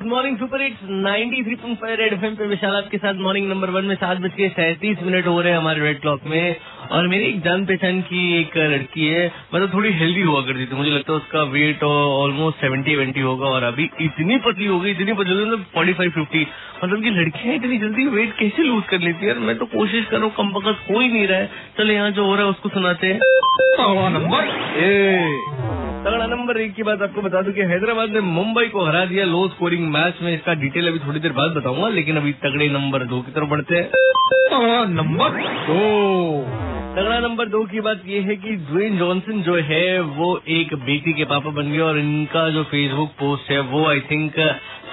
Good morning super hits 93.5 red FM पे विशाल आपके साथ मॉर्निंग नंबर वन में सात बज के सैंतीस मिनट हो रहे हैं हमारे रेड क्लॉक में। और मेरी एक जान पहचान की एक लड़की है। मतलब थोड़ी हेल्दी हुआ करती थी। मुझे लगता है उसका वेट ऑलमोस्ट सेवेंटी वेंटी होगा और अभी इतनी पतली हो गई इतनी पतली मतलब फोर्टी फाइव फिफ्टी मतलब की लड़कियाँ इतनी जल्दी वेट कैसे लूज कर लेती है? मैं तो कोशिश कर रहा हूँ कम बकस हो ही नहीं रहा है। चलो यहाँ जो हो रहा है उसको सुनाते हैं। नंबर। तगड़ा नंबर एक की बात आपको बता दूँ कि हैदराबाद ने मुंबई को हरा दिया लो स्कोरिंग मैच में। इसका डिटेल अभी थोड़ी देर बाद बताऊँगा लेकिन अभी तगड़े नंबर दो की तरफ़ बढ़ते हैं। नंबर दो। तगड़ा नंबर दो की बात यह है कि ड्वेन जॉनसन जो है वो एक बेटी के पापा बन गए और इनका जो फेसबुक पोस्ट है वो आई थिंक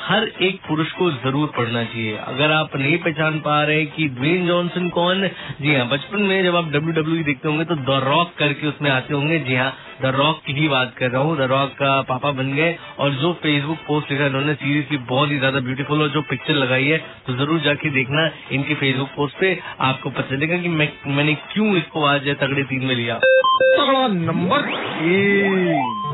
हर एक पुरुष को ज़रूर पढ़ना चाहिए। अगर आप नहीं पहचान पा रहे कि ड्वेन जॉनसन कौन, जी हाँ बचपन में जब आप डब्ल्यू डब्ल्यू e देखते होंगे तो द रॉक करके उसमें आते होंगे। जी हाँ द रॉक की ही बात कर रहा हूँ। द रॉक का पापा बन गए और जो फेसबुक पोस्ट लिखा उन्होंने सीरीज़ सीरियसली बहुत ही ज़्यादा ब्यूटीफुल और जो पिक्चर लगाई है तो ज़रूर जाके देखना इनकी फेसबुक पोस्ट पे। आपको पता चलेगा कि मैं, मैंने क्यों इसको आज तगड़े तीन में लिया। नंबर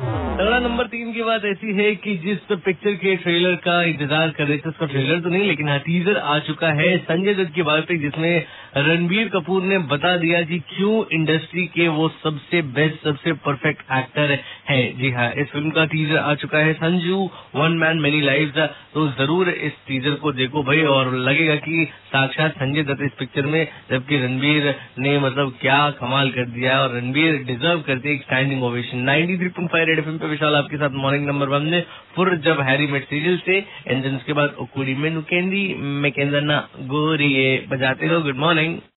तगड़ा नंबर तीन की बात ऐसी है कि जिस पिक्चर के ट्रेलर का इंतज़ार कर रहे थे, उसका ट्रेलर तो नहीं, लेकिन हाँ टीजर आ चुका है। संजय दत्त की बात जिसमें रणबीर कपूर ने बता दिया कि क्यों इंडस्ट्री के वो सबसे बेस्ट सबसे परफेक्ट एक्टर है। जी हाँ इस फ़िल्म का टीजर आ चुका है Sanju. One man many life तो ज़रूर इस टीजर को देखो भाई, और लगेगा कि साक्षात संजय दत्त इस पिक्चर में, जबकि रणबीर ने मतलब क्या कमाल कर दिया और रणबीर डिजर्व करते एक standing ovation ninety three point five red F पे विशाल आपके साथ मॉर्निंग नंबर वन में, फुर जब हैरी मेट सीरियल से एंड उसके बाद ओकुड़ी में नुकेंदी मैं ना गोरी बजाते रहो गुड मॉर्निंग morning.